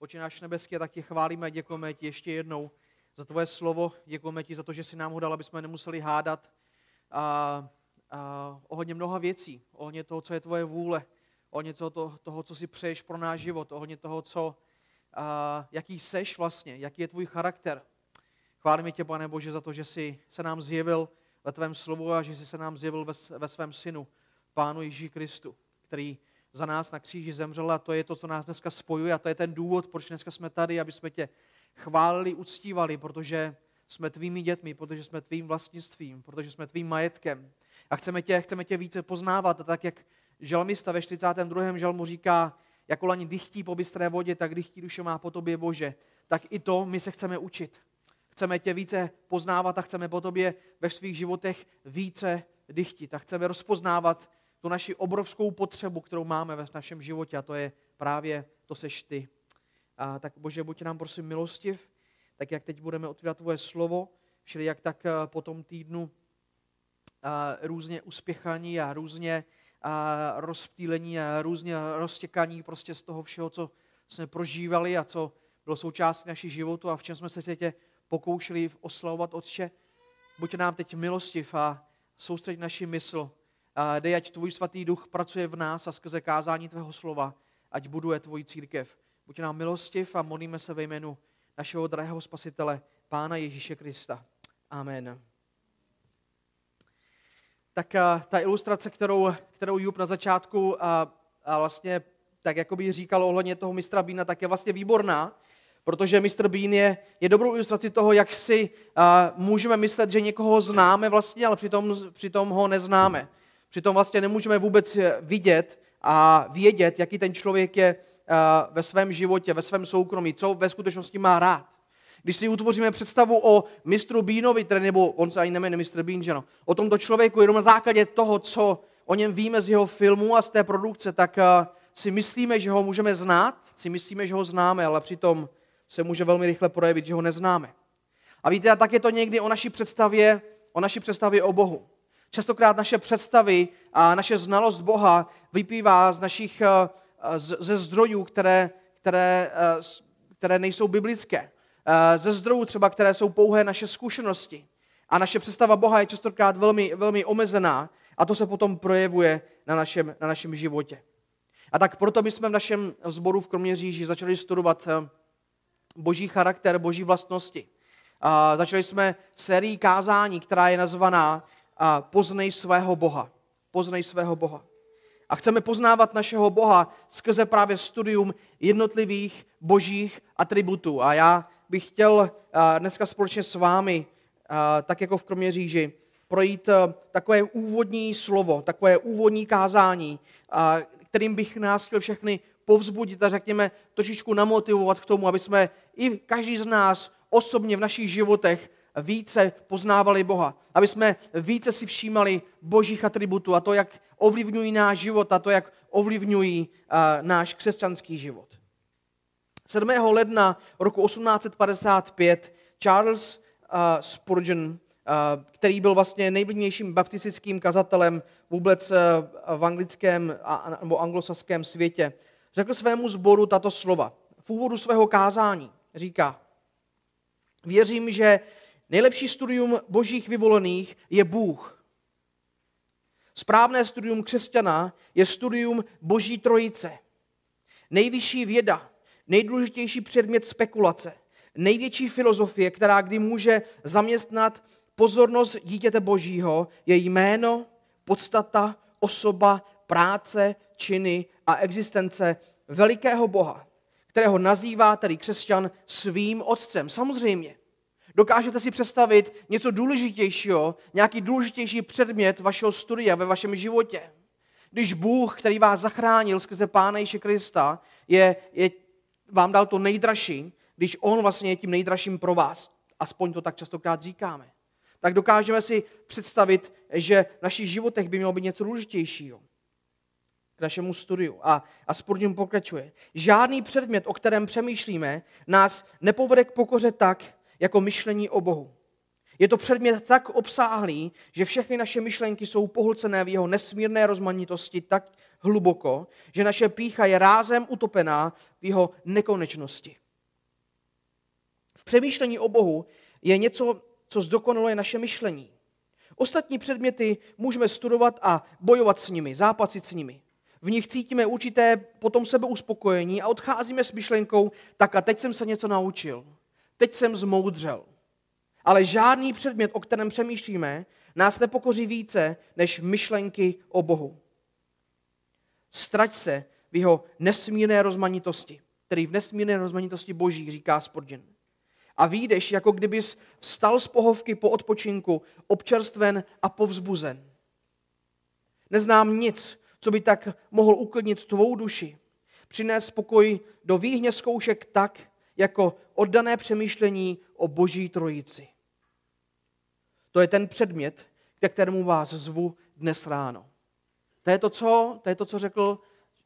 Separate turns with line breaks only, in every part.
Oče náš nebeský, tak tě chválíme děkujeme ti ještě jednou za tvoje slovo. Děkujeme ti za to, že jsi nám ho dal, aby jsme nemuseli hádat a, a, ohledně mnoha věcí, ohledně toho, co je tvoje vůle, ohledně toho, toho, toho co si přeješ pro náš život, ohledně toho, co, a, jaký seš vlastně, jaký je tvůj charakter. Chválíme tě, Pane Bože, za to, že jsi se nám zjevil ve tvém slovu a že jsi se nám zjevil ve, ve svém synu, Pánu Ježíši Kristu, který za nás na kříži zemřel a to je to, co nás dneska spojuje a to je ten důvod, proč dneska jsme tady, aby jsme tě chválili, uctívali, protože jsme tvými dětmi, protože jsme tvým vlastnictvím, protože jsme tvým majetkem. A chceme tě, chceme tě více poznávat, a tak jak žalmista ve 42. žalmu říká, jako lani dychtí po bystré vodě, tak dychtí duše má po tobě Bože. Tak i to my se chceme učit. Chceme tě více poznávat a chceme po tobě ve svých životech více dychtit. A chceme rozpoznávat tu naši obrovskou potřebu, kterou máme ve našem životě a to je právě to seš ty. A tak Bože, buď nám prosím milostiv, tak jak teď budeme otvírat tvoje slovo, čili jak tak eh, po tom týdnu a různě uspěchaní a různě a rozptýlení a různě roztěkaní prostě z toho všeho, co jsme prožívali a co bylo součástí našich životů a v čem jsme se tě pokoušeli oslavovat Otče. Buď nám teď milostiv a soustředit naši mysl dej, ať tvůj svatý duch pracuje v nás a skrze kázání tvého slova, ať buduje tvoji církev. Buď nám milostiv a modlíme se ve jménu našeho drahého spasitele, Pána Ježíše Krista. Amen. Tak a, ta ilustrace, kterou, kterou Jup na začátku a, a vlastně tak jako by říkal ohledně toho mistra Bína, tak je vlastně výborná, protože Mr. Bean je, je dobrou ilustrací toho, jak si a, můžeme myslet, že někoho známe vlastně, ale přitom, přitom ho neznáme. Přitom vlastně nemůžeme vůbec vidět a vědět, jaký ten člověk je eh, ve svém životě, ve svém soukromí, co ve skutečnosti má rád. Když si utvoříme představu o mistru Bínovi, nebo on se ani nemenuje mistr Bean, že no, o tomto člověku jenom na základě toho, co o něm víme z jeho filmu a z té produkce, tak eh, si myslíme, že ho můžeme znát, si myslíme, že ho známe, ale přitom se může velmi rychle projevit, že ho neznáme. A víte, a tak je to někdy o naší představě, o naší představě o Bohu. Častokrát naše představy a naše znalost Boha vyplývá z našich, eh, ze zdrojů, které, které, eh, které nejsou biblické. Eh, ze zdrojů třeba, které jsou pouhé naše zkušenosti. A naše představa Boha je častokrát velmi, velmi omezená a to se potom projevuje na našem, na našem životě. A tak proto my jsme v našem sboru v Kroměříži začali studovat boží charakter, boží vlastnosti. A začali jsme sérii kázání, která je nazvaná a poznej svého Boha. Poznej svého Boha. A chceme poznávat našeho Boha skrze právě studium jednotlivých božích atributů. A já bych chtěl dneska společně s vámi, tak jako v Kroměříži, projít takové úvodní slovo, takové úvodní kázání, kterým bych nás chtěl všechny povzbudit a řekněme trošičku namotivovat k tomu, aby jsme i každý z nás osobně v našich životech více poznávali Boha, aby jsme více si všímali božích atributů a to, jak ovlivňují náš život a to, jak ovlivňují náš křesťanský život. 7. ledna roku 1855 Charles Spurgeon, který byl vlastně nejvlivnějším baptistickým kazatelem vůbec v anglickém a, nebo anglosaském světě, řekl svému sboru tato slova. V úvodu svého kázání říká, věřím, že Nejlepší studium božích vyvolených je Bůh. Správné studium křesťana je studium boží trojice. Nejvyšší věda, nejdůležitější předmět spekulace, největší filozofie, která kdy může zaměstnat pozornost dítěte božího, je jméno, podstata, osoba, práce, činy a existence velikého Boha, kterého nazývá tedy křesťan svým otcem. Samozřejmě, Dokážete si představit něco důležitějšího, nějaký důležitější předmět vašeho studia ve vašem životě? Když Bůh, který vás zachránil skrze Pána Ježíše Krista, je, je, vám dal to nejdražší, když On vlastně je tím nejdražším pro vás, aspoň to tak častokrát říkáme, tak dokážeme si představit, že v našich životech by mělo být něco důležitějšího k našemu studiu. A, a Spurgeon pokračuje. Žádný předmět, o kterém přemýšlíme, nás nepovede k pokoře tak, jako myšlení o Bohu. Je to předmět tak obsáhlý, že všechny naše myšlenky jsou pohlcené v jeho nesmírné rozmanitosti, tak hluboko, že naše pícha je rázem utopená v jeho nekonečnosti. V přemýšlení o Bohu je něco, co zdokonaluje naše myšlení. Ostatní předměty můžeme studovat a bojovat s nimi, zápasit s nimi. V nich cítíme určité potom sebeuspokojení a odcházíme s myšlenkou, tak a teď jsem se něco naučil. Teď jsem zmoudřel. Ale žádný předmět, o kterém přemýšlíme, nás nepokoří více než myšlenky o Bohu. Strať se v jeho nesmírné rozmanitosti, který v nesmírné rozmanitosti Boží, říká Spurgeon. A výjdeš, jako kdybys vstal z pohovky po odpočinku, občerstven a povzbuzen. Neznám nic, co by tak mohl uklidnit tvou duši, přinést pokoj do výhně zkoušek tak, jako oddané přemýšlení o Boží trojici. To je ten předmět, ke kterému vás zvu dnes ráno. To je to, co, to je to, co řekl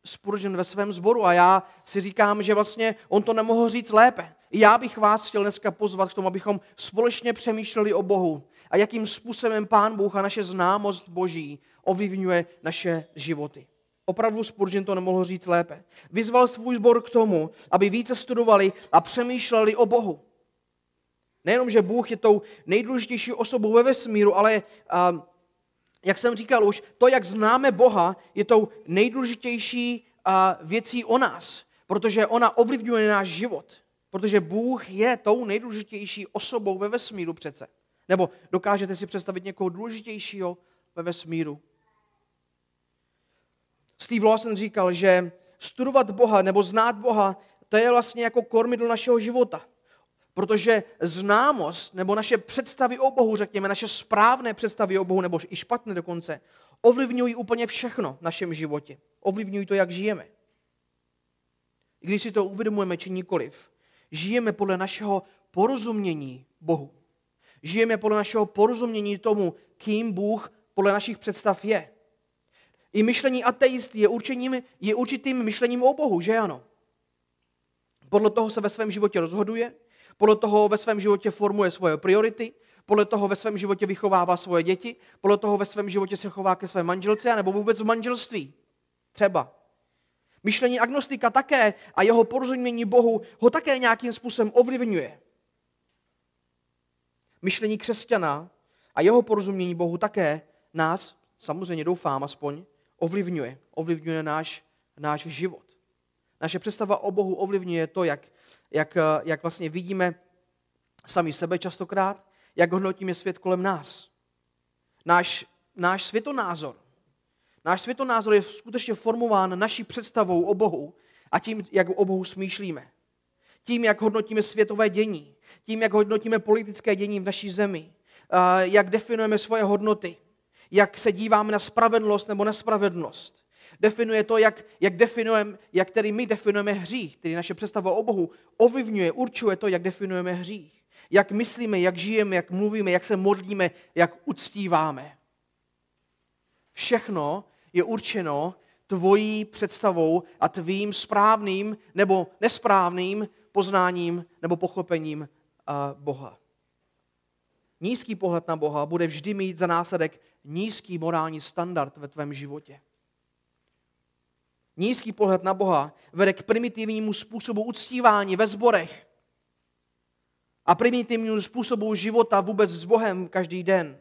Spurgeon ve svém sboru a já si říkám, že vlastně on to nemohl říct lépe. Já bych vás chtěl dneska pozvat k tomu, abychom společně přemýšleli o Bohu a jakým způsobem Pán Bůh a naše známost Boží ovlivňuje naše životy. Opravdu Spurgeon to nemohl říct lépe. Vyzval svůj sbor k tomu, aby více studovali a přemýšleli o Bohu. Nejenom, že Bůh je tou nejdůležitější osobou ve vesmíru, ale a, jak jsem říkal už, to, jak známe Boha, je tou nejdůležitější a, věcí o nás, protože ona ovlivňuje náš život. Protože Bůh je tou nejdůležitější osobou ve vesmíru přece. Nebo dokážete si představit někoho důležitějšího ve vesmíru? Steve Lawson říkal, že studovat Boha nebo znát Boha, to je vlastně jako kormidlo našeho života. Protože známost nebo naše představy o Bohu, řekněme, naše správné představy o Bohu, nebo i špatné dokonce, ovlivňují úplně všechno v našem životě. Ovlivňují to, jak žijeme. I když si to uvědomujeme, či nikoliv, žijeme podle našeho porozumění Bohu. Žijeme podle našeho porozumění tomu, kým Bůh podle našich představ je. I myšlení ateisty je, určením, je určitým myšlením o Bohu, že ano? Podle toho se ve svém životě rozhoduje, podle toho ve svém životě formuje svoje priority, podle toho ve svém životě vychovává svoje děti, podle toho ve svém životě se chová ke své manželce, nebo vůbec v manželství. Třeba. Myšlení agnostika také a jeho porozumění Bohu ho také nějakým způsobem ovlivňuje. Myšlení křesťana a jeho porozumění Bohu také nás, samozřejmě doufám aspoň, ovlivňuje. Ovlivňuje náš, náš život. Naše představa o Bohu ovlivňuje to, jak, jak, jak vlastně vidíme sami sebe častokrát, jak hodnotíme svět kolem nás. Náš, náš světonázor. Náš světonázor je skutečně formován naší představou o Bohu a tím, jak o Bohu smýšlíme. Tím, jak hodnotíme světové dění. Tím, jak hodnotíme politické dění v naší zemi. Jak definujeme svoje hodnoty jak se díváme na spravedlnost nebo nespravedlnost. Definuje to, jak, jak, definujeme, jak tedy my definujeme hřích, tedy naše představa o Bohu ovlivňuje, určuje to, jak definujeme hřích. Jak myslíme, jak žijeme, jak mluvíme, jak se modlíme, jak uctíváme. Všechno je určeno tvojí představou a tvým správným nebo nesprávným poznáním nebo pochopením Boha. Nízký pohled na Boha bude vždy mít za následek nízký morální standard ve tvém životě. Nízký pohled na Boha vede k primitivnímu způsobu uctívání ve zborech a primitivnímu způsobu života vůbec s Bohem každý den.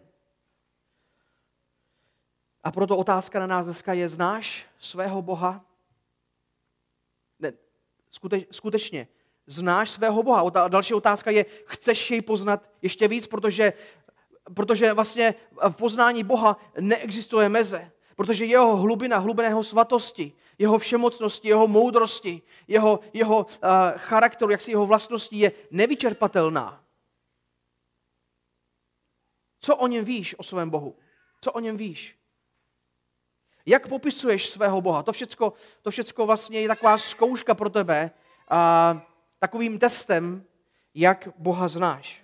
A proto otázka na nás dneska je, znáš svého Boha? Ne, skute, skutečně, znáš svého Boha? A další otázka je, chceš jej poznat ještě víc, protože protože vlastně v poznání Boha neexistuje meze. Protože jeho hlubina, hlubiného svatosti, jeho všemocnosti, jeho moudrosti, jeho, jeho uh, charakteru, jak si jeho vlastností je nevyčerpatelná. Co o něm víš, o svém Bohu? Co o něm víš? Jak popisuješ svého Boha? To všecko, to všecko vlastně je taková zkouška pro tebe, uh, takovým testem, jak Boha znáš.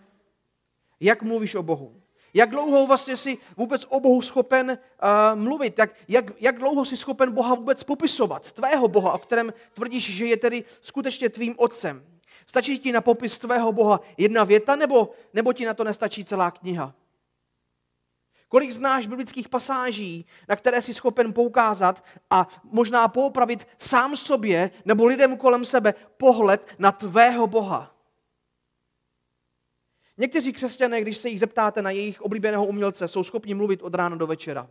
Jak mluvíš o Bohu? Jak dlouho vlastně si vůbec o Bohu schopen uh, mluvit? Jak, jak, jak dlouho si schopen Boha vůbec popisovat? Tvého Boha, o kterém tvrdíš, že je tedy skutečně tvým otcem. Stačí ti na popis tvého Boha jedna věta, nebo, nebo ti na to nestačí celá kniha? Kolik znáš biblických pasáží, na které jsi schopen poukázat a možná poopravit sám sobě nebo lidem kolem sebe pohled na tvého Boha? Někteří křesťané, když se jich zeptáte na jejich oblíbeného umělce, jsou schopni mluvit od rána do večera.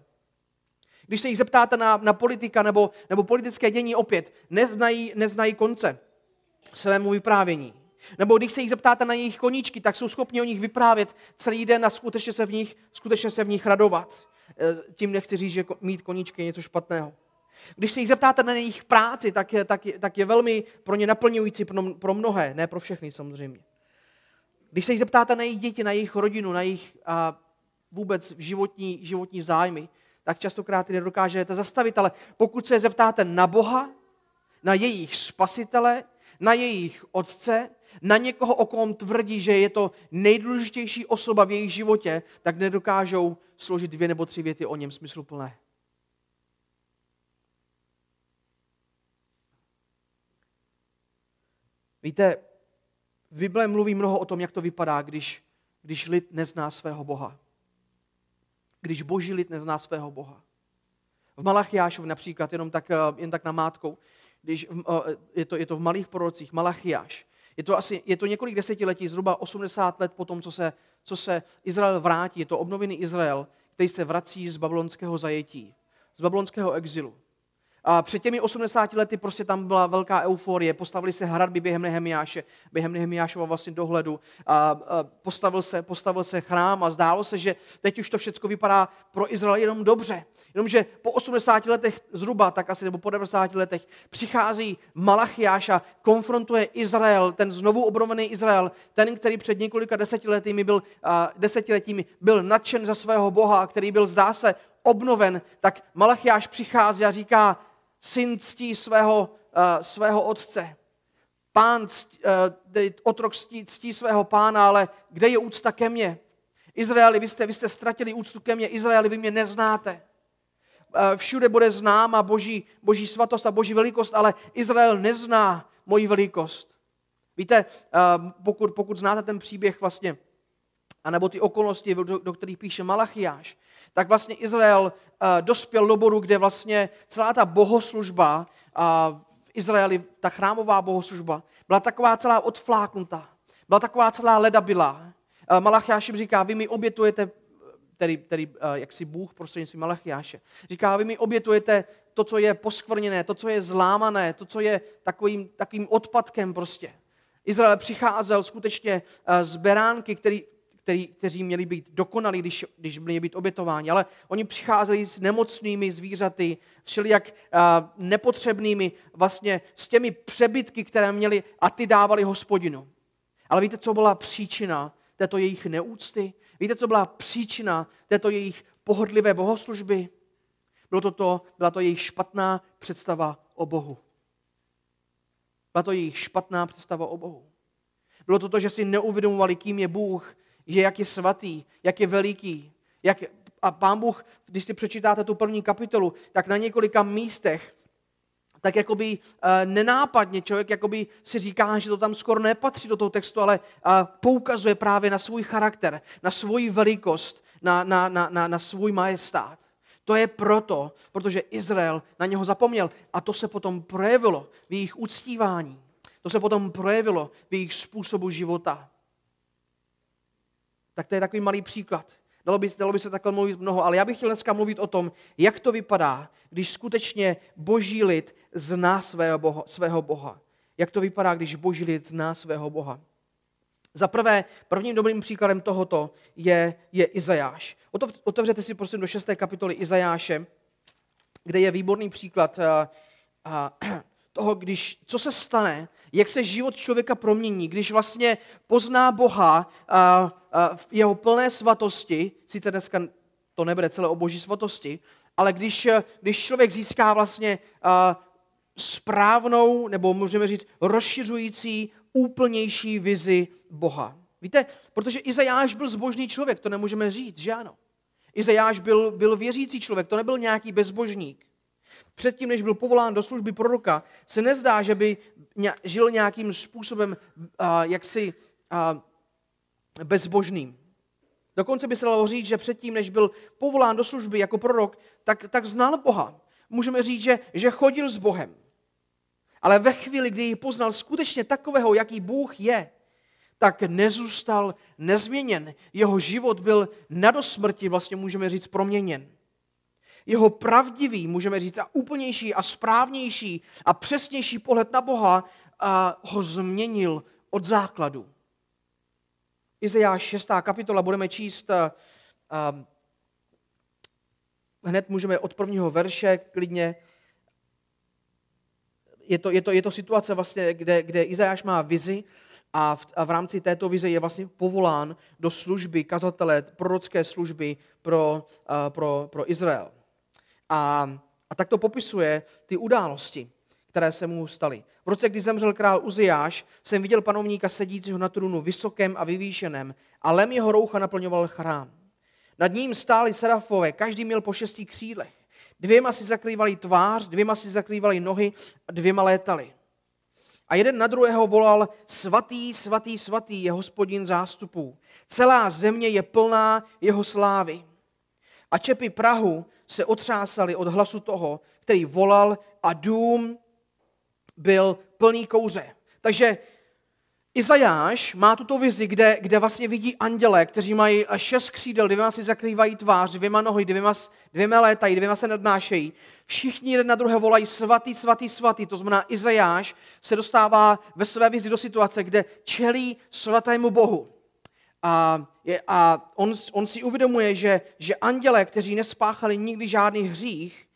Když se jich zeptáte na, na politika nebo, nebo politické dění opět, neznají, neznají konce svému vyprávění. Nebo když se jich zeptáte na jejich koníčky, tak jsou schopni o nich vyprávět celý den a skutečně se v nich, skutečně se v nich radovat. E, tím nechci říct, že mít koníčky je něco špatného. Když se jich zeptáte na jejich práci, tak je, tak je, tak je velmi pro ně naplňující pro, pro mnohé, ne pro všechny samozřejmě. Když se jich zeptáte na jejich děti, na jejich rodinu, na jejich a, vůbec životní, životní zájmy, tak častokrát je nedokážete zastavit, ale pokud se zeptáte na Boha, na jejich spasitele, na jejich otce, na někoho, o kom tvrdí, že je to nejdůležitější osoba v jejich životě, tak nedokážou složit dvě nebo tři věty o něm smysluplné. Víte, v Bible mluví mnoho o tom, jak to vypadá, když, když lid nezná svého Boha. Když boží lid nezná svého Boha. V Malachiášu například, jenom tak, eh, jen tak na mátkou, když, eh, je, to, je to v malých prorocích, Malachiáš. Je to, asi, je to několik desetiletí, zhruba 80 let po tom, co se, co se Izrael vrátí. Je to obnovený Izrael, který se vrací z babylonského zajetí, z babylonského exilu. A před těmi 80 lety prostě tam byla velká euforie, postavili se hradby během Nehemiáše, během Nehemiášova vlastně dohledu, a, a postavil, se, postavil se chrám a zdálo se, že teď už to všechno vypadá pro Izrael jenom dobře. Jenomže po 80 letech zhruba, tak asi nebo po 90 letech, přichází Malachiáš a konfrontuje Izrael, ten znovu obrovený Izrael, ten, který před několika desetiletími byl, a, desetiletími byl nadšen za svého Boha, který byl, zdá se, obnoven, tak Malachiáš přichází a říká, syn ctí svého, uh, svého otce. Pán, ctí, uh, otrok ctí, ctí svého pána, ale kde je úcta ke mně? Izraeli, vy jste, vy jste ztratili úctu ke mně, Izraeli, vy mě neznáte. Uh, všude bude známa boží, boží svatost a boží velikost, ale Izrael nezná moji velikost. Víte, uh, pokud, pokud znáte ten příběh vlastně, anebo ty okolnosti, do, do kterých píše Malachiáš, tak vlastně Izrael uh, dospěl do bodu, kde vlastně celá ta bohoslužba uh, v Izraeli, ta chrámová bohoslužba, byla taková celá odfláknutá. Byla taková celá. Uh, Malachiáš jim říká, vy mi obětujete, tedy, tedy jak si Bůh prostřednictvím Malachiáše, říká, vy mi obětujete to, co je poskvrněné, to, co je zlámané, to, co je takovým, takovým odpadkem prostě. Izrael přicházel skutečně z beránky, který, který, kteří měli být dokonalí, když, když měli být obětováni, ale oni přicházeli s nemocnými zvířaty, všelijak uh, nepotřebnými, vlastně s těmi přebytky, které měli a ty dávali hospodinu. Ale víte, co byla příčina této jejich neúcty? Víte, co byla příčina této jejich pohodlivé bohoslužby? Bylo to to, byla to jejich špatná představa o Bohu. Byla to jejich špatná představa o Bohu. Bylo to to, že si neuvědomovali, kým je Bůh že jak je svatý, jak je veliký. Jak, a pán Bůh, když si přečítáte tu první kapitolu, tak na několika místech tak jakoby uh, nenápadně člověk jakoby si říká, že to tam skoro nepatří do toho textu, ale uh, poukazuje právě na svůj charakter, na svoji velikost, na, na, na, na, na svůj majestát. To je proto, protože Izrael na něho zapomněl a to se potom projevilo v jejich uctívání. To se potom projevilo v jejich způsobu života. Tak to je takový malý příklad. Dalo by, dalo by se takhle mluvit mnoho, ale já bych chtěl dneska mluvit o tom, jak to vypadá, když skutečně boží lid zná svého boha. Svého boha. Jak to vypadá, když boží lid zná svého boha. Za prvé, prvním dobrým příkladem tohoto je, je Izajáš. Otevřete si prosím do 6. kapitoly Izajáše, kde je výborný příklad a, a, toho, když, co se stane, jak se život člověka promění, když vlastně pozná Boha a, a v jeho plné svatosti, sice dneska to nebude celé o boží svatosti, ale když, když člověk získá vlastně a, správnou, nebo můžeme říct rozšiřující, úplnější vizi Boha. Víte, protože Izajáš byl zbožný člověk, to nemůžeme říct, že ano. Izajáš byl, byl věřící člověk, to nebyl nějaký bezbožník předtím, než byl povolán do služby proroka, se nezdá, že by žil nějakým způsobem jaksi bezbožným. Dokonce by se dalo říct, že předtím, než byl povolán do služby jako prorok, tak, tak znal Boha. Můžeme říct, že, že chodil s Bohem. Ale ve chvíli, kdy ji poznal skutečně takového, jaký Bůh je, tak nezůstal nezměněn. Jeho život byl na dosmrti, vlastně můžeme říct, proměněn. Jeho pravdivý, můžeme říct, a úplnější a správnější a přesnější pohled na Boha a ho změnil od základu. Izajáš 6. kapitola budeme číst a, a, hned můžeme od prvního verše klidně. Je to, je to, je to situace, vlastně, kde, kde Izajáš má vizi a v, a v rámci této vize je vlastně povolán do služby kazatele, prorocké služby pro, a, pro, pro Izrael. A, a tak to popisuje ty události, které se mu staly. V roce, kdy zemřel král Uziáš, jsem viděl panovníka sedícího na trůnu vysokém a vyvýšeném a lem jeho roucha naplňoval chrám. Nad ním stáli serafové, každý měl po šesti křídlech. Dvěma si zakrývali tvář, dvěma si zakrývali nohy, dvěma létali. A jeden na druhého volal, svatý, svatý, svatý je hospodin zástupů. Celá země je plná jeho slávy. A čepy Prahu se otřásali od hlasu toho, který volal a dům byl plný kouře. Takže Izajáš má tuto vizi, kde, kde vlastně vidí anděle, kteří mají šest křídel, dvěma si zakrývají tvář, dvěma nohy, dvěma, dvěma létají, dvěma se nadnášejí. Všichni jeden na druhé volají svatý, svatý, svatý. To znamená, Izajáš se dostává ve své vizi do situace, kde čelí svatému Bohu. A, je, a on, on si uvědomuje, že, že anděle, kteří nespáchali nikdy žádný hřích,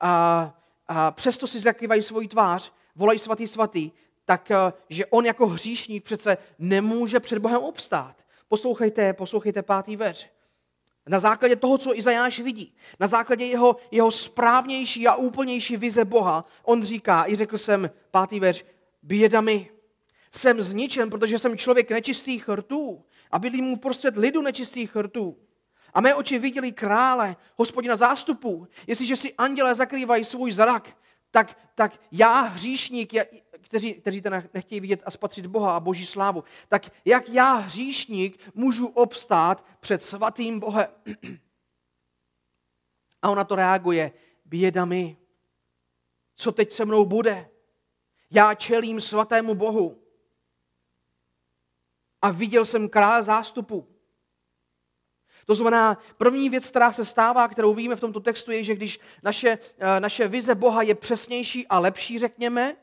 a, a přesto si zakrývají svoji tvář, volají svatý, svatý, tak eh, že on jako hříšník přece nemůže před Bohem obstát. Poslouchejte, poslouchejte pátý veř. Na základě toho, co Izajáš vidí, na základě jeho, jeho správnější a úplnější vize Boha, on říká, i řekl jsem, pátý veř, běda mi, jsem zničen, protože jsem člověk nečistých rtů a bydlím mu prostřed lidu nečistých rtů. A mé oči viděli krále, hospodina zástupu. Jestliže si anděle zakrývají svůj zrak, tak, tak já, hříšník, já, kteří, kteří to nechtějí vidět a spatřit Boha a Boží slávu, tak jak já, hříšník, můžu obstát před svatým Bohem? A ona to reaguje, běda mi, co teď se mnou bude? Já čelím svatému Bohu. A viděl jsem krále zástupu. To znamená, první věc, která se stává, kterou víme v tomto textu, je, že když naše, eh, naše vize Boha je přesnější a lepší, řekněme,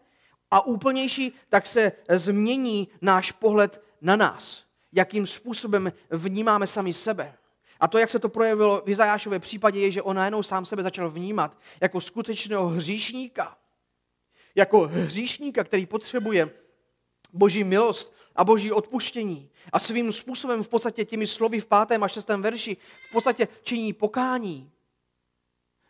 a úplnější, tak se změní náš pohled na nás. Jakým způsobem vnímáme sami sebe. A to, jak se to projevilo v Izajášově případě, je, že on najednou sám sebe začal vnímat jako skutečného hříšníka. Jako hříšníka, který potřebuje boží milost a boží odpuštění. A svým způsobem v podstatě těmi slovy v pátém a šestém verši v podstatě činí pokání.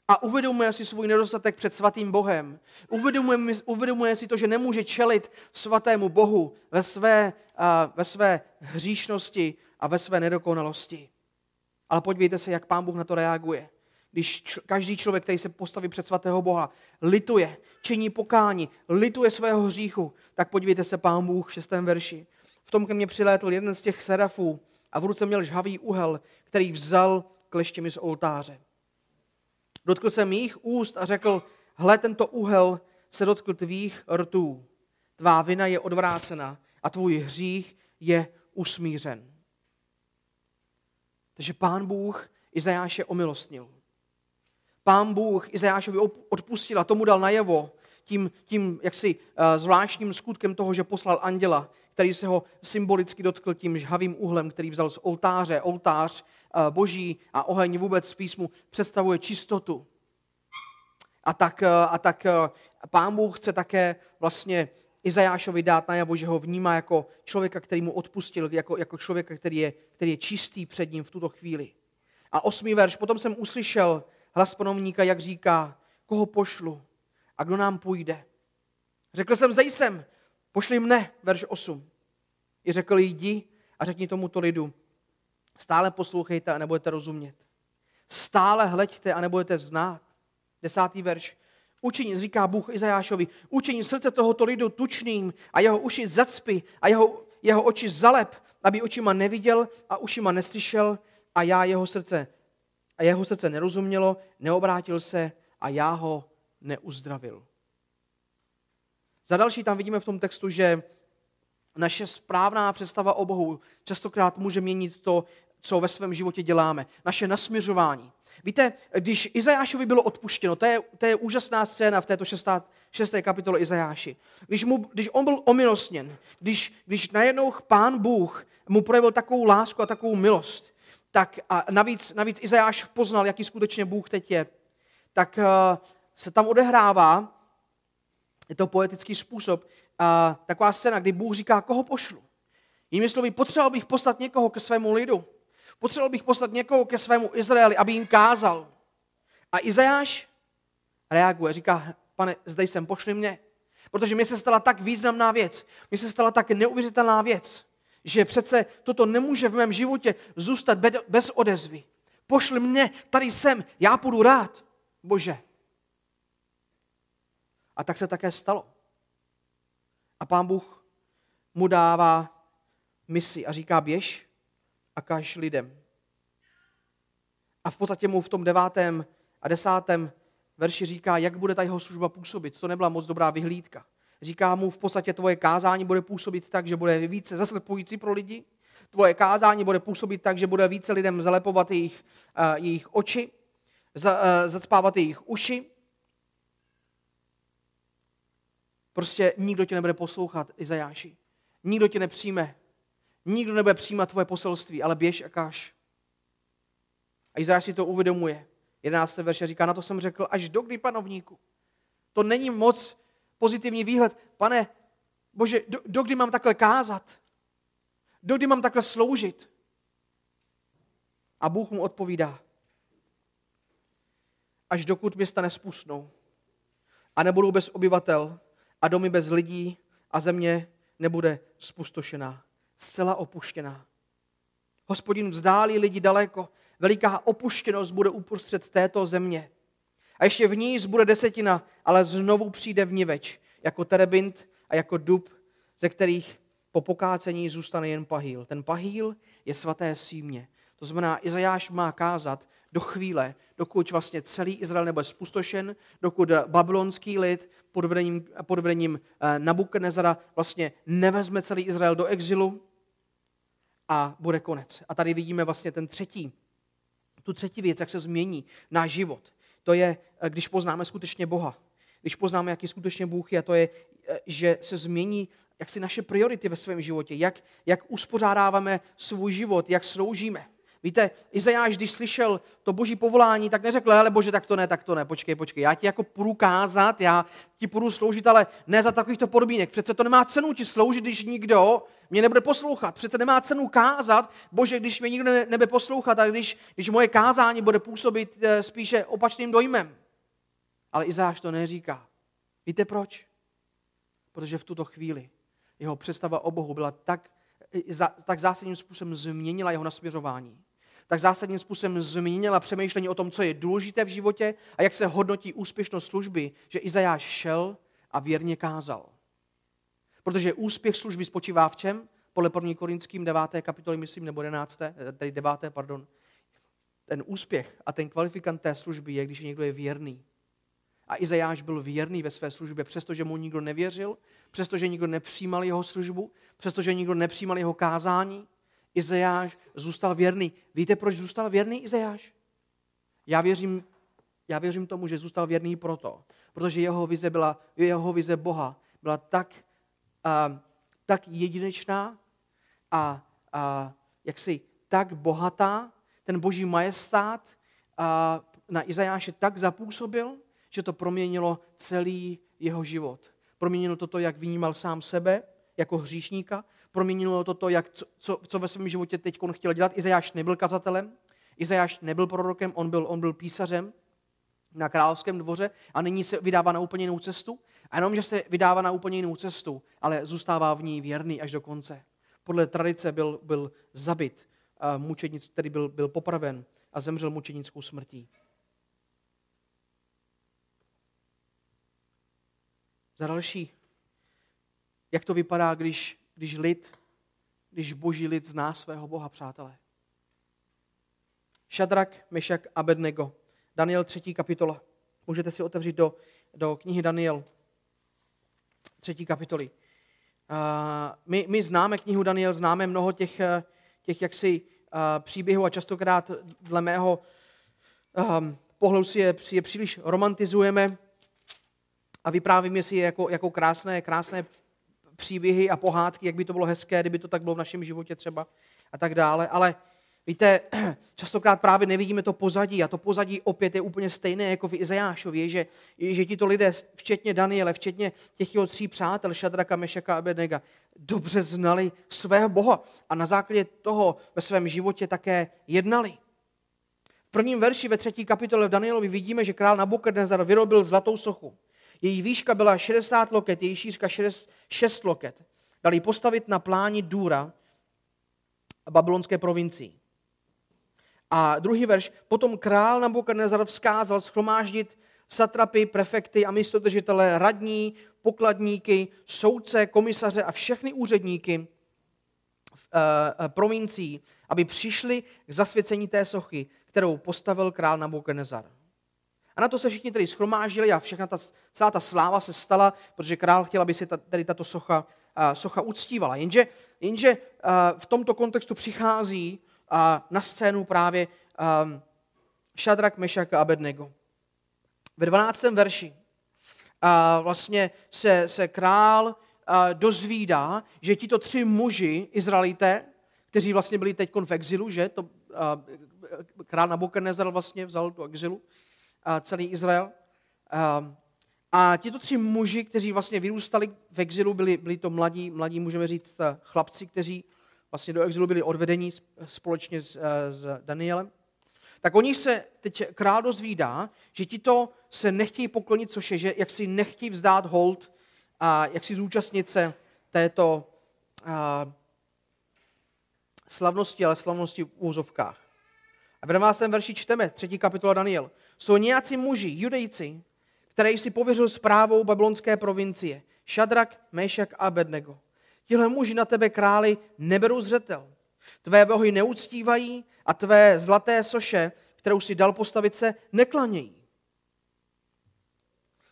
A uvědomuje si svůj nedostatek před svatým Bohem. Uvědomuje, uvědomuje si to, že nemůže čelit svatému Bohu ve své, uh, ve své hříšnosti a ve své nedokonalosti. Ale podívejte se, jak pán Bůh na to reaguje. Když č- každý člověk, který se postaví před svatého Boha, lituje, činí pokání, lituje svého hříchu, tak podívejte se, pán Bůh v šestém verši. V tom ke mně přilétl jeden z těch serafů a v ruce měl žhavý úhel, který vzal kleštěmi z oltáře. Dotkl se mých úst a řekl, hle, tento úhel se dotkl tvých rtů. Tvá vina je odvrácena a tvůj hřích je usmířen. Takže pán Bůh Izajáše omilostnil. Pán Bůh Izajášovi odpustil a tomu dal najevo tím, tím jaksi uh, zvláštním skutkem toho, že poslal anděla, který se ho symbolicky dotkl tím žhavým úhlem, který vzal z oltáře. Oltář uh, boží a oheň vůbec v písmu představuje čistotu. A tak, uh, a tak pán Bůh chce také vlastně Izajášovi dát najevo, že ho vnímá jako člověka, který mu odpustil, jako, jako člověka, který je, který je čistý před ním v tuto chvíli. A osmý verš, potom jsem uslyšel hlas panovníka, jak říká, koho pošlu a kdo nám půjde. Řekl jsem, zde jsem, pošli mne, verš 8. I řekl, jdi a řekni tomuto lidu, stále poslouchejte a nebudete rozumět. Stále hleďte a nebudete znát. Desátý verš. Učení, říká Bůh Izajášovi, učení srdce tohoto lidu tučným a jeho uši zacpy a jeho, jeho oči zalep, aby očima neviděl a ušima neslyšel a já jeho srdce, a jeho srdce nerozumělo, neobrátil se a já ho neuzdravil. Za další tam vidíme v tom textu, že naše správná představa o Bohu častokrát může měnit to, co ve svém životě děláme. Naše nasměřování. Víte, když Izajášovi bylo odpuštěno, to je, to je úžasná scéna v této šestá, šesté kapitole Izajáši. Když, mu, když on byl omilostněn, když, když najednou pán Bůh mu projevil takovou lásku a takovou milost, tak a navíc, navíc Izajáš poznal, jaký skutečně Bůh teď je, tak uh, se tam odehrává, je to poetický způsob, uh, taková scéna, kdy Bůh říká, koho pošlu. Jinými slovy, potřeboval bych poslat někoho ke svému lidu. Potřeboval bych poslat někoho ke svému Izraeli, aby jim kázal. A Izajáš reaguje, říká, pane, zde jsem, pošli mě. Protože mi se stala tak významná věc, mi se stala tak neuvěřitelná věc, že přece toto nemůže v mém životě zůstat bez odezvy. Pošli mě, tady jsem, já půjdu rád, Bože. A tak se také stalo. A pán Bůh mu dává misi a říká, běž a kaž lidem. A v podstatě mu v tom devátém a desátém verši říká, jak bude ta jeho služba působit. To nebyla moc dobrá vyhlídka. Říká mu, v podstatě tvoje kázání bude působit tak, že bude více zaslepující pro lidi. Tvoje kázání bude působit tak, že bude více lidem zalepovat jejich, uh, jejich oči, za, uh, zacpávat jejich uši. Prostě nikdo tě nebude poslouchat, Izajáši. Nikdo tě nepřijme. Nikdo nebude přijímat tvoje poselství, ale běž a káž. A Izajáš si to uvědomuje. 11. verše říká, na to jsem řekl, až do kdy panovníku. To není moc pozitivní výhled. Pane, bože, do, do kdy mám takhle kázat? Do kdy mám takhle sloužit? A Bůh mu odpovídá, až dokud města nespustnou a nebudou bez obyvatel a domy bez lidí a země nebude spustošená, zcela opuštěná. Hospodin vzdálí lidi daleko, veliká opuštěnost bude uprostřed této země. A ještě v ní bude desetina, ale znovu přijde vniveč, jako terebint a jako dub, ze kterých po pokácení zůstane jen pahýl. Ten pahýl je svaté símě. To znamená, Izajáš má kázat do chvíle, dokud vlastně celý Izrael nebude spustošen, dokud babylonský lid pod vedením, pod vedením eh, Nabukadnezara vlastně nevezme celý Izrael do exilu a bude konec. A tady vidíme vlastně ten třetí, tu třetí věc, jak se změní náš život to je, eh, když poznáme skutečně Boha. Když poznáme, jaký skutečně Bůh je, to je, eh, že se změní jak si naše priority ve svém životě, jak, jak uspořádáváme svůj život, jak sloužíme. Víte, Izajáš, když slyšel to boží povolání, tak neřekl, ale bože, tak to ne, tak to ne, počkej, počkej, já ti jako půjdu kázat, já ti půjdu sloužit, ale ne za takovýchto podmínek. Přece to nemá cenu ti sloužit, když nikdo mě nebude poslouchat. Přece nemá cenu kázat, bože, když mě nikdo nebude poslouchat a když, když moje kázání bude působit eh, spíše opačným dojmem. Ale Izáš to neříká. Víte proč? Protože v tuto chvíli jeho představa o Bohu byla tak, eh, tak zásadním způsobem změnila jeho nasměřování. Tak zásadním způsobem změnila přemýšlení o tom, co je důležité v životě a jak se hodnotí úspěšnost služby, že Izajáš šel a věrně kázal. Protože úspěch služby spočívá v čem? Podle 1. Korinským 9. kapitoly, myslím, nebo 11. tedy 9. pardon. Ten úspěch a ten kvalifikant té služby je, když někdo je věrný. A Izajáš byl věrný ve své službě, přestože mu nikdo nevěřil, přestože nikdo nepřijímal jeho službu, přestože nikdo nepřijímal jeho kázání. Izajáš zůstal věrný. Víte, proč zůstal věrný Izajáš? Já věřím, já věřím tomu, že zůstal věrný proto, protože jeho vize, byla, jeho vize Boha byla tak tak jedinečná a, a jaksi tak bohatá, ten boží majestát a na Izajáše tak zapůsobil, že to proměnilo celý jeho život. Proměnilo to, jak vnímal sám sebe jako hříšníka, proměnilo to to, jak, co, co, ve svém životě teď chtěl dělat. Izajáš nebyl kazatelem, Izajáš nebyl prorokem, on byl, on byl písařem na královském dvoře a nyní se vydává na úplně jinou cestu. A jenom, že se vydává na úplně jinou cestu, ale zůstává v ní věrný až do konce. Podle tradice byl, byl zabit, mučednic, který byl, byl popraven a zemřel mučednickou smrtí. Za další, jak to vypadá, když, když lid, když boží lid zná svého Boha, přátelé. Šadrak, Mešak, Abednego. Daniel 3. kapitola. Můžete si otevřít do, do knihy Daniel 3. kapitoly. My, my známe knihu Daniel, známe mnoho těch, těch jaksi příběhů a častokrát dle mého um, pohledu si je, je příliš romantizujeme a vyprávíme si je jako, jako krásné, krásné příběhy a pohádky, jak by to bylo hezké, kdyby to tak bylo v našem životě třeba a tak dále. Ale víte, častokrát právě nevidíme to pozadí a to pozadí opět je úplně stejné jako v Izajášově, že, že tito lidé, včetně Daniele, včetně těch jeho tří přátel, Šadraka, Mešaka a Abednega, dobře znali svého Boha a na základě toho ve svém životě také jednali. V prvním verši ve třetí kapitole v Danielovi vidíme, že král Nabukadnezar vyrobil zlatou sochu. Její výška byla 60 loket, její šířka 6 loket. Dal ji postavit na pláni Důra babylonské provincii. A druhý verš. Potom král Nabukadnezar vzkázal schromáždit satrapy, prefekty a místodržitele, radní, pokladníky, soudce, komisaře a všechny úředníky v uh, provincií, aby přišli k zasvěcení té sochy, kterou postavil král Nabukadnezar. A na to se všichni tedy schromážili a všechna ta, celá ta sláva se stala, protože král chtěl, aby se ta, tady tato socha, uh, socha uctívala. Jenže, jenže uh, v tomto kontextu přichází uh, na scénu právě um, Šadrak, Mešak a Abednego. Ve 12. verši uh, vlastně se, se král uh, dozvídá, že tito tři muži, Izraelité, kteří vlastně byli teď v exilu, že to, uh, král Nabukadnezar vlastně vzal do exilu, celý Izrael. A tito tři muži, kteří vlastně vyrůstali v exilu, byli, byli to mladí, mladí, můžeme říct, eh, chlapci, kteří vlastně do exilu byli odvedení společně s, eh, s Danielem. Tak oni se teď král dozvídá, že tito se nechtějí poklonit, což je, že jak si nechtějí vzdát hold a jak si zúčastnit se této a, slavnosti, ale slavnosti v úzovkách. A v 12. verši čteme, třetí kapitola Daniel jsou nějací muži, judejci, který si pověřil zprávou babylonské provincie. Šadrak, Mešak a Abednego. Tihle muži na tebe, králi, neberou zřetel. Tvé bohy neuctívají a tvé zlaté soše, kterou si dal postavit se, neklanějí.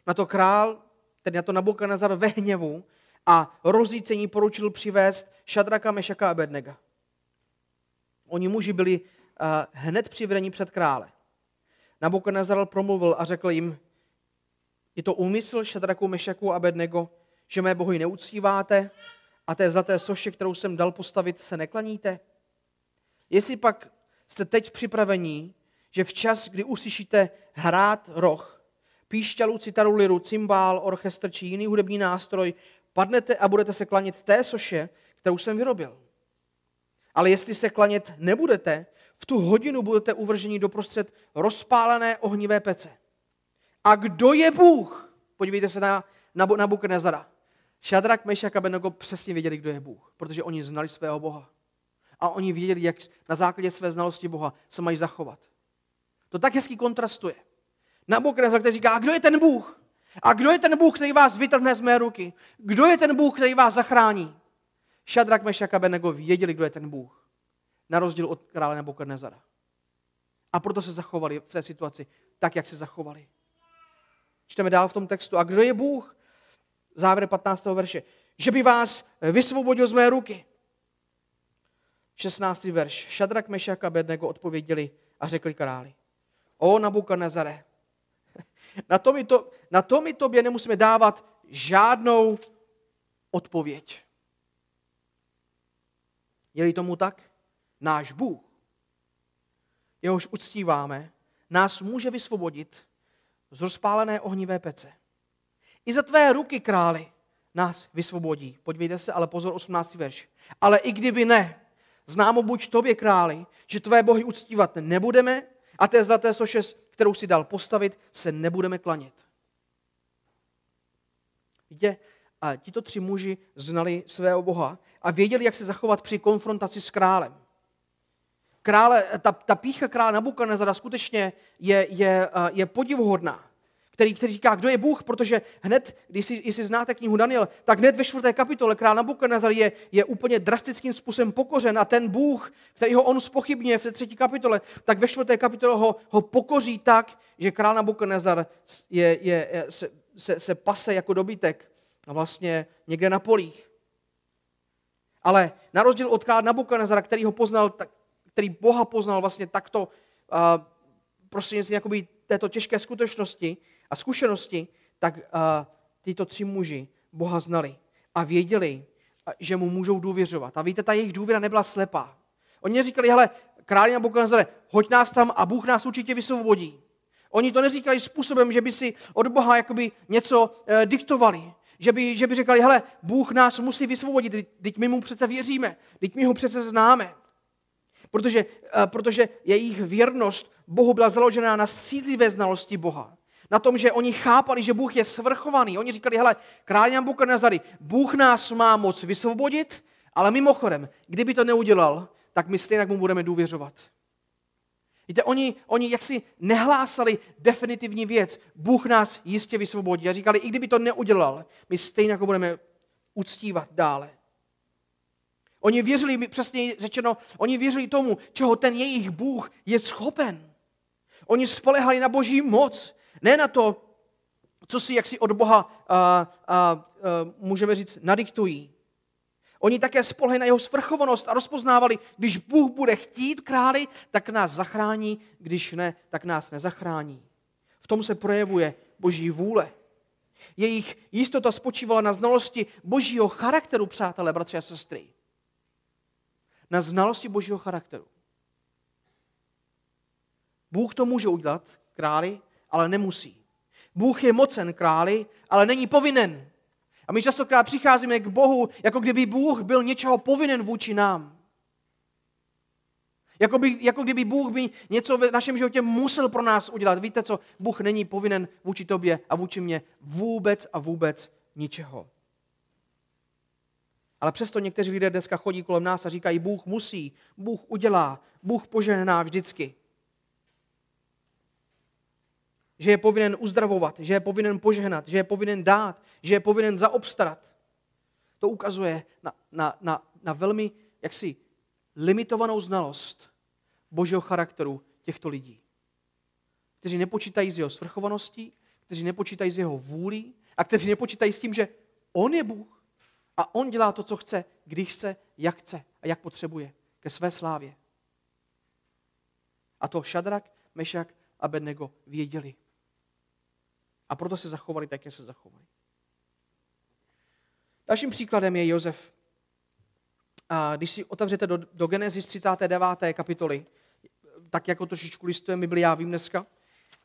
Na to král, tedy na to Nabukadnezar ve hněvu a rozícení poručil přivést Šadraka, Mešaka a Abednega. Oni muži byli hned přivedeni před krále. Nabukadnezar promluvil a řekl jim, je to úmysl Šadraku, Mešaku a Abednego, že mé bohy neuctíváte a té zlaté soše, kterou jsem dal postavit, se neklaníte? Jestli pak jste teď připravení, že včas, kdy uslyšíte hrát roh, píšťalu, citaru, liru, cymbál, orchestr či jiný hudební nástroj, padnete a budete se klanět té soše, kterou jsem vyrobil. Ale jestli se klanět nebudete, v tu hodinu budete uvrženi doprostřed rozpálené ohnivé pece. A kdo je Bůh? Podívejte se na, na, na Buknezara. Šadrak, Mešak a Benego přesně věděli, kdo je Bůh, protože oni znali svého Boha. A oni věděli, jak na základě své znalosti Boha se mají zachovat. To tak hezký kontrastuje. Nabukadnezar, který říká, a kdo je ten Bůh? A kdo je ten Bůh, který vás vytrhne z mé ruky? Kdo je ten Bůh, který vás zachrání? Šadrak, Mešak a Benego věděli, kdo je ten Bůh na rozdíl od krále Nebukadnezara. A proto se zachovali v té situaci tak, jak se zachovali. Čteme dál v tom textu. A kdo je Bůh? Závěr 15. verše. Že by vás vysvobodil z mé ruky. 16. verš. Šadrak, Mešak a Bednego odpověděli a řekli králi. O Nabukadnezare, na to, to, na to mi tobě nemusíme dávat žádnou odpověď. Je-li tomu tak, náš Bůh, jehož uctíváme, nás může vysvobodit z rozpálené ohnivé pece. I za tvé ruky, králi, nás vysvobodí. Podívejte se, ale pozor, 18. verš. Ale i kdyby ne, známo buď tobě, králi, že tvé bohy uctívat nebudeme a té zlaté soše, kterou si dal postavit, se nebudeme klanit. Víte, a tito tři muži znali svého Boha a věděli, jak se zachovat při konfrontaci s králem krále, ta, ta pícha krále Nabukadnezara skutečně je, je, je podivuhodná. který, který říká, kdo je Bůh, protože hned, když si, jestli znáte knihu Daniel, tak hned ve čtvrté kapitole král Nabukadnezar je, je úplně drastickým způsobem pokořen a ten Bůh, který ho on spochybňuje v té třetí kapitole, tak ve čtvrté kapitole ho, ho pokoří tak, že král Nabukadnezar je, je, je, se, se, se pase jako dobytek a vlastně někde na polích. Ale na rozdíl od krále Nabukadnezara, který ho poznal, který Boha poznal vlastně takto uh, prostřednictvím této těžké skutečnosti, a zkušenosti, tak uh, tyto tři muži Boha znali a věděli, že mu můžou důvěřovat. A víte, ta jejich důvěra nebyla slepá. Oni říkali, hele, králi na Bukazare, hoď nás tam a Bůh nás určitě vysvobodí. Oni to neříkali způsobem, že by si od Boha jakoby něco e, diktovali. Že by, že by říkali, hele, Bůh nás musí vysvobodit, teď my mu přece věříme, teď my ho přece známe. Protože, e, protože jejich věrnost Bohu byla založená na střízlivé znalosti Boha na tom, že oni chápali, že Bůh je svrchovaný. Oni říkali, hele, král Nabukadnezary, Bůh nás má moc vysvobodit, ale mimochodem, kdyby to neudělal, tak my stejně mu budeme důvěřovat. Víte, oni, oni jaksi nehlásali definitivní věc. Bůh nás jistě vysvobodí. A říkali, i kdyby to neudělal, my stejně budeme uctívat dále. Oni věřili, přesně řečeno, oni věřili tomu, čeho ten jejich Bůh je schopen. Oni spolehali na boží moc. Ne na to, co si jaksi od Boha a, a, a, můžeme říct nadiktují. Oni také spolehli na jeho svrchovanost a rozpoznávali, když Bůh bude chtít králi, tak nás zachrání, když ne, tak nás nezachrání. V tom se projevuje boží vůle. Jejich jistota spočívala na znalosti božího charakteru, přátelé, bratři a sestry. Na znalosti božího charakteru. Bůh to může udělat, králi, ale nemusí. Bůh je mocen králi, ale není povinen. A my častokrát přicházíme k Bohu, jako kdyby Bůh byl něčeho povinen vůči nám. Jako, by, jako kdyby Bůh by něco v našem životě musel pro nás udělat. Víte co? Bůh není povinen vůči tobě a vůči mně vůbec a vůbec ničeho. Ale přesto někteří lidé dneska chodí kolem nás a říkají, Bůh musí, Bůh udělá, Bůh požehná vždycky že je povinen uzdravovat, že je povinen požehnat, že je povinen dát, že je povinen zaobstarat. To ukazuje na, na, na, na velmi jaksi limitovanou znalost božího charakteru těchto lidí, kteří nepočítají s jeho svrchovaností, kteří nepočítají s jeho vůlí a kteří nepočítají s tím, že on je Bůh a on dělá to, co chce, když chce, jak chce a jak potřebuje ke své slávě. A to Šadrak, Mešak a Bednego věděli. A proto se zachovali tak, jak se zachovali. Dalším příkladem je Josef. A když si otevřete do, do Genesis 39. kapitoly, tak jako trošičku listujeme Bibli, já vím dneska,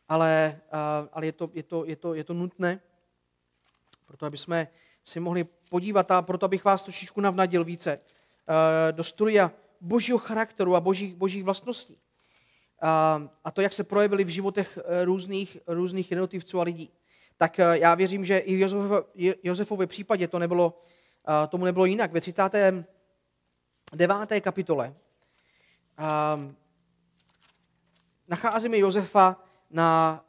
ale, ale je, to, je, to, je, to, je to nutné, proto aby jsme si mohli podívat a proto abych vás trošičku navnadil více do studia božího charakteru a božích, božích vlastností a to, jak se projevily v životech eh, různých, různých jednotlivců a lidí. Tak eh, já věřím, že i v Josefově případě to nebylo, tomu nebylo jinak. Ve 39. kapitole nacházíme Josefa na,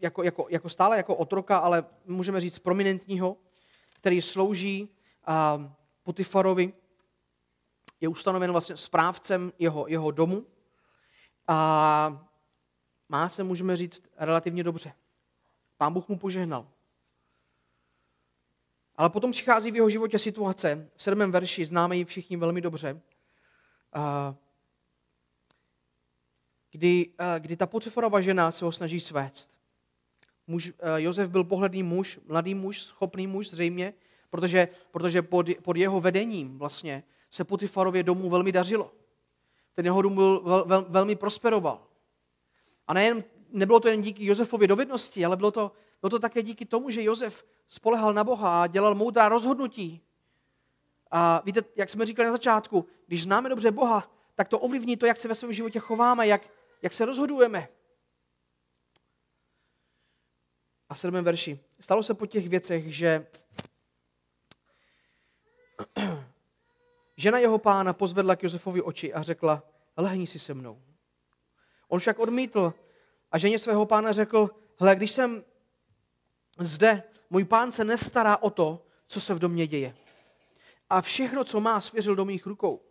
jako, jako, jako stále jako otroka, ale můžeme říct prominentního, který slouží Potifarovi, je ustanoven vlastně správcem jeho, jeho domu a má se, můžeme říct, relativně dobře. Pán Bůh mu požehnal. Ale potom přichází v jeho životě situace, v sedmém verši, známe ji všichni velmi dobře, kdy, kdy ta Potifarova žena se ho snaží svést. Muž, Josef byl pohledný muž, mladý muž, schopný muž zřejmě, protože, protože pod, pod jeho vedením vlastně se Potifarově domů velmi dařilo ten jeho dům byl, vel, vel, velmi prosperoval. A nejen, nebylo to jen díky Josefově dovednosti, ale bylo to, bylo to také díky tomu, že Josef spolehal na Boha a dělal moudrá rozhodnutí. A víte, jak jsme říkali na začátku, když známe dobře Boha, tak to ovlivní to, jak se ve svém životě chováme, jak, jak se rozhodujeme. A sedmém verši. Stalo se po těch věcech, že Žena jeho pána pozvedla k Josefovi oči a řekla, lehni si se mnou. On však odmítl a ženě svého pána řekl, hle, když jsem zde můj pán se nestará o to, co se v domě děje. A všechno, co má, svěřil do mých rukou.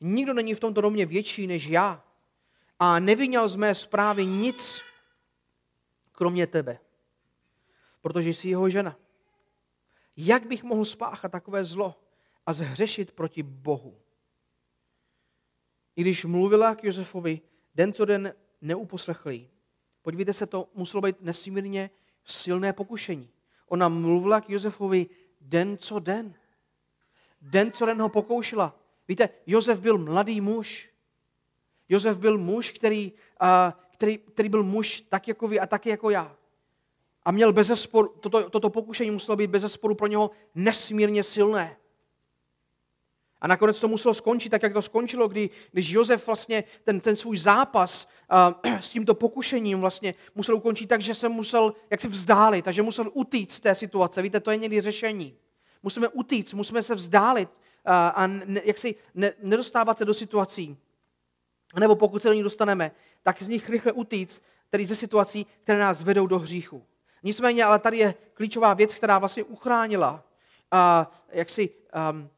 Nikdo není v tomto domě větší než já a nevyněl z mé zprávy nic, kromě tebe, protože jsi jeho žena. Jak bych mohl spáchat takové zlo a zhřešit proti Bohu? I když mluvila k Josefovi, den co den neuposlechlý. Podívejte se, to muselo být nesmírně silné pokušení. Ona mluvila k Josefovi den co den. Den co den ho pokoušela. Víte, Josef byl mladý muž. Josef byl muž, který, který, který byl muž tak jako vy a taky jako já. A měl bez zesporu, toto, toto pokušení muselo být bez zesporu pro něho nesmírně silné. A nakonec to muselo skončit tak, jak to skončilo, kdy, když Josef vlastně ten, ten svůj zápas uh, s tímto pokušením vlastně musel ukončit tak, že se musel jak si vzdálit, takže musel utíct z té situace. Víte, to je někdy řešení. Musíme utíct, musíme se vzdálit uh, a ne, jak si ne, nedostávat se do situací. Nebo pokud se do ní dostaneme, tak z nich rychle utíct, tedy ze situací, které nás vedou do hříchu. Nicméně, ale tady je klíčová věc, která vlastně uchránila, uh, jak si, um,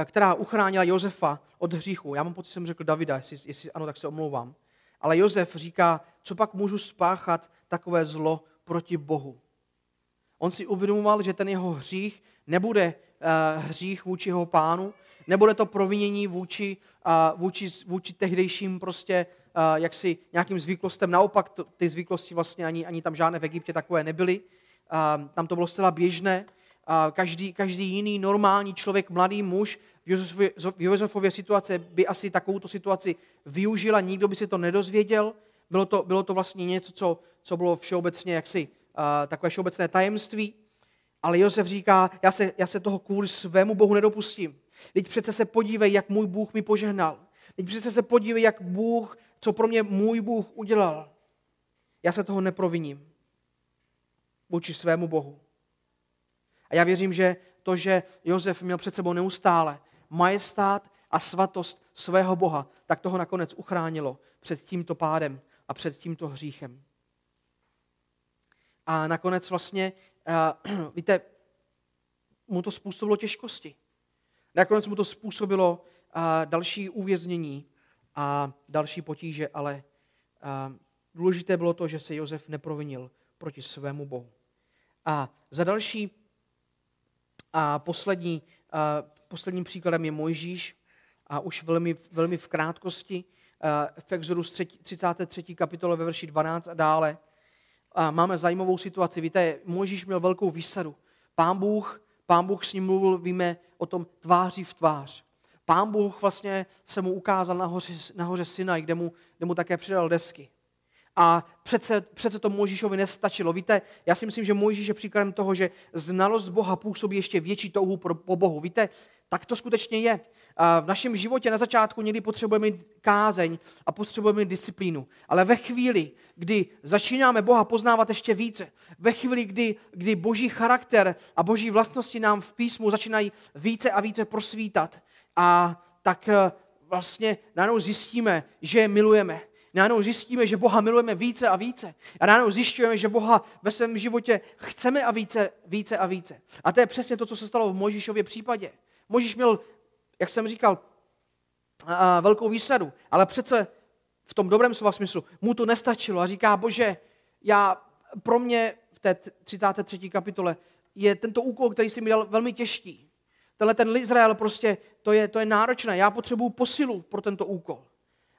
Eh, která uchránila Josefa od hříchu. Já mám pocit, že jsem řekl Davida, jestli, jestli ano, tak se omlouvám. Ale Josef říká, co pak můžu spáchat takové zlo proti Bohu. On si uvědomoval, že ten jeho hřích nebude uh, hřích vůči jeho pánu, nebude to provinění vůči, uh, vůči, vůči tehdejším prostě jaksi nějakým zvyklostem. Naopak ty zvyklosti vlastně ani, ani tam žádné v Egyptě takové nebyly. Uh, tam to bylo zcela běžné každý, každý jiný normální člověk, mladý muž v Josefově situace by asi takovouto situaci využila, nikdo by si to nedozvěděl. Bylo to, bylo to vlastně něco, co, co bylo všeobecně jaksi takové všeobecné tajemství. Ale Josef říká, já se, já se toho kvůli svému Bohu nedopustím. Teď přece se podívej, jak můj Bůh mi požehnal. Teď přece se podívej, jak Bůh, co pro mě můj Bůh udělal. Já se toho neproviním vůči svému Bohu. A já věřím, že to, že Josef měl před sebou neustále majestát a svatost svého Boha, tak toho nakonec uchránilo před tímto pádem a před tímto hříchem. A nakonec vlastně, uh, víte, mu to způsobilo těžkosti. Nakonec mu to způsobilo uh, další uvěznění a další potíže, ale důležité bylo to, že se Josef neprovinil proti svému Bohu. A za další a poslední, a posledním příkladem je Mojžíš a už velmi, velmi v krátkosti v Exodus 33. kapitole ve verši 12 a dále. A máme zajímavou situaci. Víte, Mojžíš měl velkou výsadu. Pán Bůh, pán Bůh s ním mluvil, víme o tom tváří v tvář. Pán Bůh vlastně se mu ukázal nahoře, nahoře Sinaj, kde mu, kde mu také přidal desky. A přece, přece to Mojžíšovi nestačilo. Víte, já si myslím, že Mojžíš je příkladem toho, že znalost Boha působí ještě větší touhu po Bohu. Víte, tak to skutečně je. V našem životě na začátku někdy potřebujeme mít kázeň a potřebujeme mít disciplínu. Ale ve chvíli, kdy začínáme Boha poznávat ještě více, ve chvíli, kdy, kdy boží charakter a boží vlastnosti nám v písmu začínají více a více prosvítat, a tak eh, vlastně najednou zjistíme, že je milujeme, Najednou zjistíme, že Boha milujeme více a více. A najednou zjišťujeme, že Boha ve svém životě chceme a více, více a více. A to je přesně to, co se stalo v Možíšově případě. Možíš měl, jak jsem říkal, velkou výsadu, ale přece v tom dobrém slova smyslu mu to nestačilo a říká, bože, já pro mě v té 33. kapitole je tento úkol, který si mi dal velmi těžký. Tenhle ten Izrael prostě, to je, to je náročné. Já potřebuju posilu pro tento úkol.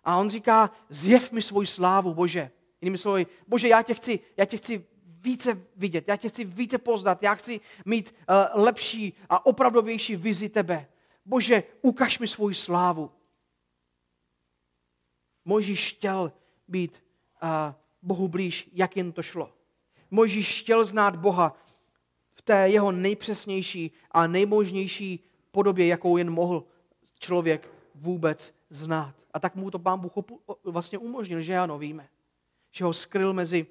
A on říká, zjev mi svoji slávu, Bože. Jinými slovy, Bože, já tě chci, já tě chci více vidět, já tě chci více poznat, já chci mít uh, lepší a opravdovější vizi tebe. Bože, ukaž mi svoji slávu. Mojžíš chtěl být uh, Bohu blíž, jak jen to šlo. Mojžíš chtěl znát Boha v té jeho nejpřesnější a nejmožnější podobě, jakou jen mohl člověk vůbec znát. A tak mu to pán Bůh vlastně umožnil, že ano, víme. Že ho skryl mezi,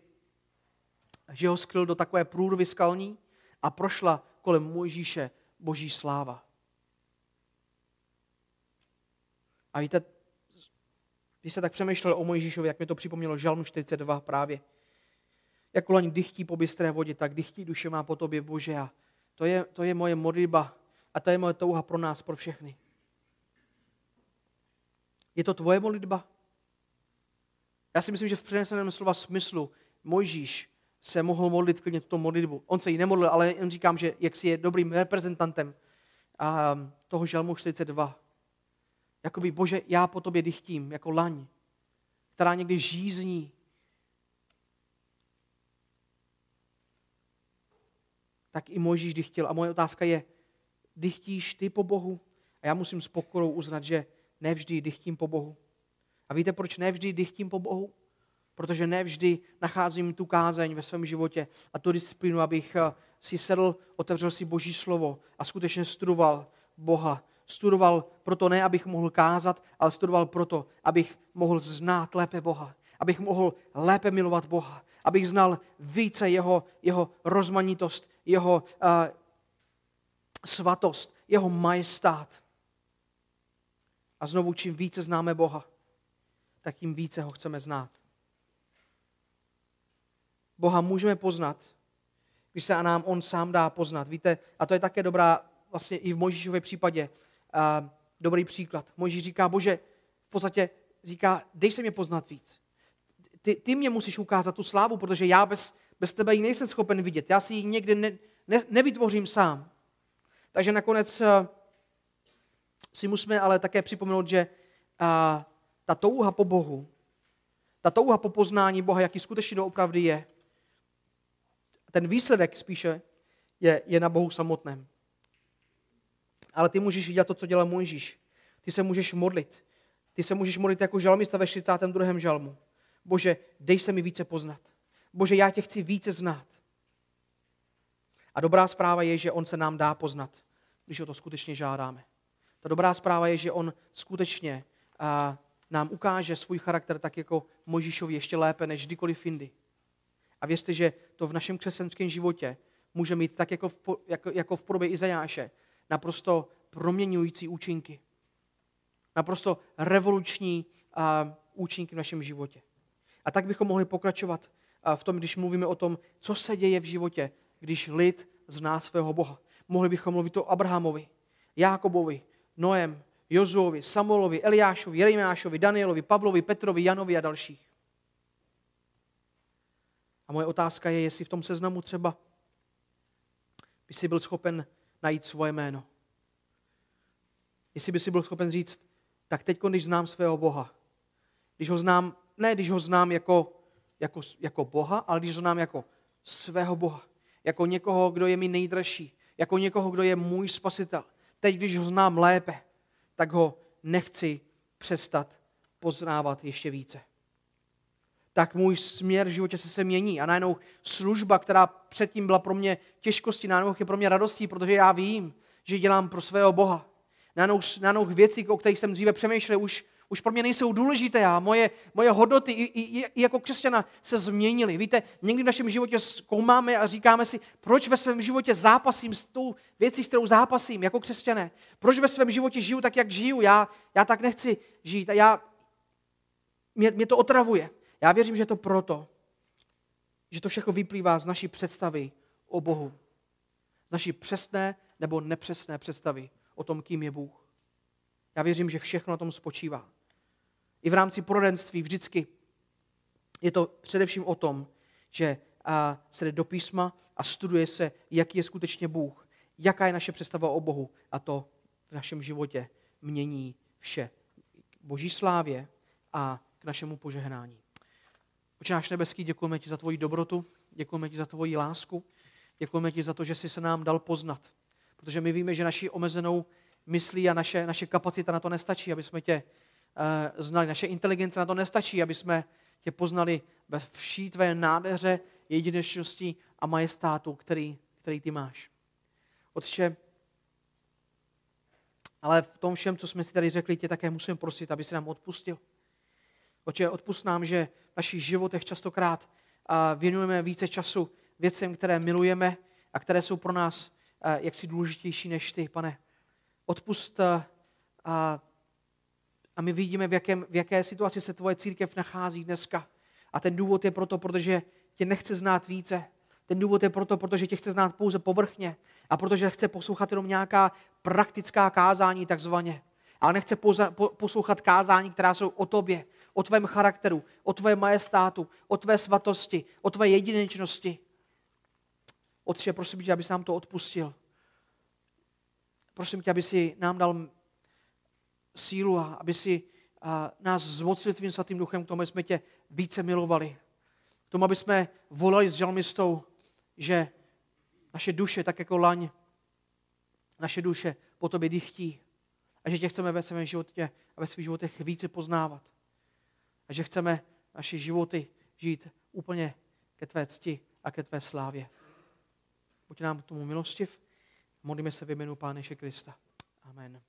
že ho skryl do takové průrvy skalní a prošla kolem Mojžíše boží sláva. A víte, když se tak přemýšlel o Mojžíšovi, jak mi to připomnělo Žalm 42 právě. jako laň dychtí po bystré vodě, tak dychtí duše má po tobě, Bože. A to je, to je moje modlitba a to je moje touha pro nás, pro všechny. Je to tvoje modlitba? Já si myslím, že v přeneseném slova smyslu Mojžíš se mohl modlit klidně tuto modlitbu. On se ji nemodlil, ale jen říkám, že jak si je dobrým reprezentantem toho žalmu 42. Jakoby, bože, já po tobě dychtím, jako laň, která někdy žízní. Tak i Mojžíš dychtil. A moje otázka je, dychtíš ty po Bohu? A já musím s pokorou uznat, že nevždy dychtím po Bohu. A víte, proč nevždy dychtím po Bohu? Protože nevždy nacházím tu kázeň ve svém životě a tu disciplínu, abych eh, si sedl, otevřel si Boží slovo a skutečně studoval Boha. Studoval proto ne, abych mohl kázat, ale studoval proto, abych mohl znát lépe Boha. Abych mohl lépe milovat Boha. Abych znal více jeho, jeho rozmanitost, jeho uh, svatost, jeho majestát. A znovu, čím více známe Boha, tak tím více ho chceme znát. Boha můžeme poznat, když se a nám On sám dá poznat. Víte, a to je také dobrá, vlastně i v Mojžíšově případě, a, dobrý příklad. Mojžíš říká, bože, v podstatě říká, dej se mě poznat víc. Ty, ty mě musíš ukázat tu slávu, protože já bez, bez tebe ji nejsem schopen vidět. Já si ji někde ne, ne, nevytvořím sám. Takže nakonec si musíme ale také připomenout, že a, ta touha po Bohu, ta touha po poznání Boha, jaký skutečně doopravdy je, ten výsledek spíše je, je na Bohu samotném. Ale ty můžeš dělat to, co dělal Mojžíš. Ty se můžeš modlit. Ty se můžeš modlit jako žalmista ve 32. žalmu. Bože, dej se mi více poznat. Bože, já tě chci více znát. A dobrá zpráva je, že on se nám dá poznat, když o to skutečně žádáme. Ta dobrá zpráva je, že on skutečně a, nám ukáže svůj charakter tak jako Mojžíšovi ještě lépe než kdykoliv jindy. A věřte, že to v našem křesťanském životě může mít tak jako v, jako, jako v podobě Izajáše naprosto proměňující účinky. Naprosto revoluční a, účinky v našem životě. A tak bychom mohli pokračovat v tom, když mluvíme o tom, co se děje v životě, když lid zná svého Boha. Mohli bychom mluvit o Abrahamovi, Jákobovi, Noem, Jozuovi, Samuelovi, Eliášovi, Jeremiášovi, Danielovi, Pavlovi, Petrovi, Janovi a dalších. A moje otázka je, jestli v tom seznamu třeba by si byl schopen najít svoje jméno. Jestli by si byl schopen říct, tak teď, když znám svého Boha, když ho znám, ne když ho znám jako, jako, jako Boha, ale když ho znám jako svého Boha, jako někoho, kdo je mi nejdražší, jako někoho, kdo je můj spasitel. Teď, když ho znám lépe, tak ho nechci přestat poznávat ještě více tak můj směr v životě se, se mění. A najednou služba, která předtím byla pro mě těžkosti, najednou je pro mě radostí, protože já vím, že dělám pro svého Boha. Najednou, najednou věci, o kterých jsem dříve přemýšlel, už, už pro mě nejsou důležité a moje, moje hodnoty i, i, i jako křesťana se změnily. Víte, někdy v našem životě zkoumáme a říkáme si, proč ve svém životě zápasím s tou věcí, s kterou zápasím jako křesťané. Proč ve svém životě žiju tak, jak žiju. Já, já tak nechci žít a já, mě, mě to otravuje. Já věřím, že to proto, že to všechno vyplývá z naší představy o Bohu. Z naší přesné nebo nepřesné představy o tom, kým je Bůh. Já věřím, že všechno na tom spočívá. I v rámci poradenství vždycky je to především o tom, že se jde do písma a studuje se, jaký je skutečně Bůh, jaká je naše představa o Bohu a to v našem životě mění vše. Boží slávě a k našemu požehnání. Oče náš nebeský, děkujeme ti za tvoji dobrotu, děkujeme ti za tvoji lásku, děkujeme ti za to, že jsi se nám dal poznat. Protože my víme, že naši omezenou myslí a naše, naše kapacita na to nestačí, aby jsme tě znali. Naše inteligence na to nestačí, aby jsme tě poznali ve vší tvé nádheře, jedinečnosti a majestátu, který, který ty máš. Otče, ale v tom všem, co jsme si tady řekli, tě také musím prosit, aby si nám odpustil. Oče, odpust nám, že v našich životech častokrát věnujeme více času věcem, které milujeme a které jsou pro nás jaksi důležitější než ty, pane. Odpust a, a my vidíme, v, jakém, v jaké situaci se tvoje církev nachází dneska. A ten důvod je proto, protože tě nechce znát více. Ten důvod je proto, protože tě chce znát pouze povrchně a protože chce poslouchat jenom nějaká praktická kázání takzvaně. Ale nechce poslouchat kázání, která jsou o tobě, o tvém charakteru, o tvé majestátu, o tvé svatosti, o tvé jedinečnosti. Otče, prosím tě, abys nám to odpustil. Prosím tě, aby si nám dal sílu a aby si nás zmocnil tvým svatým duchem k tomu, aby jsme tě více milovali. K tomu, aby jsme volali s žalmistou, že naše duše, tak jako laň, naše duše po tobě dychtí. A že tě chceme ve svém životě a ve svých životech více poznávat. A že chceme naše životy žít úplně ke tvé cti a ke tvé slávě. Buď nám tomu milostiv. Modlíme se v jménu Pána Krista. Amen.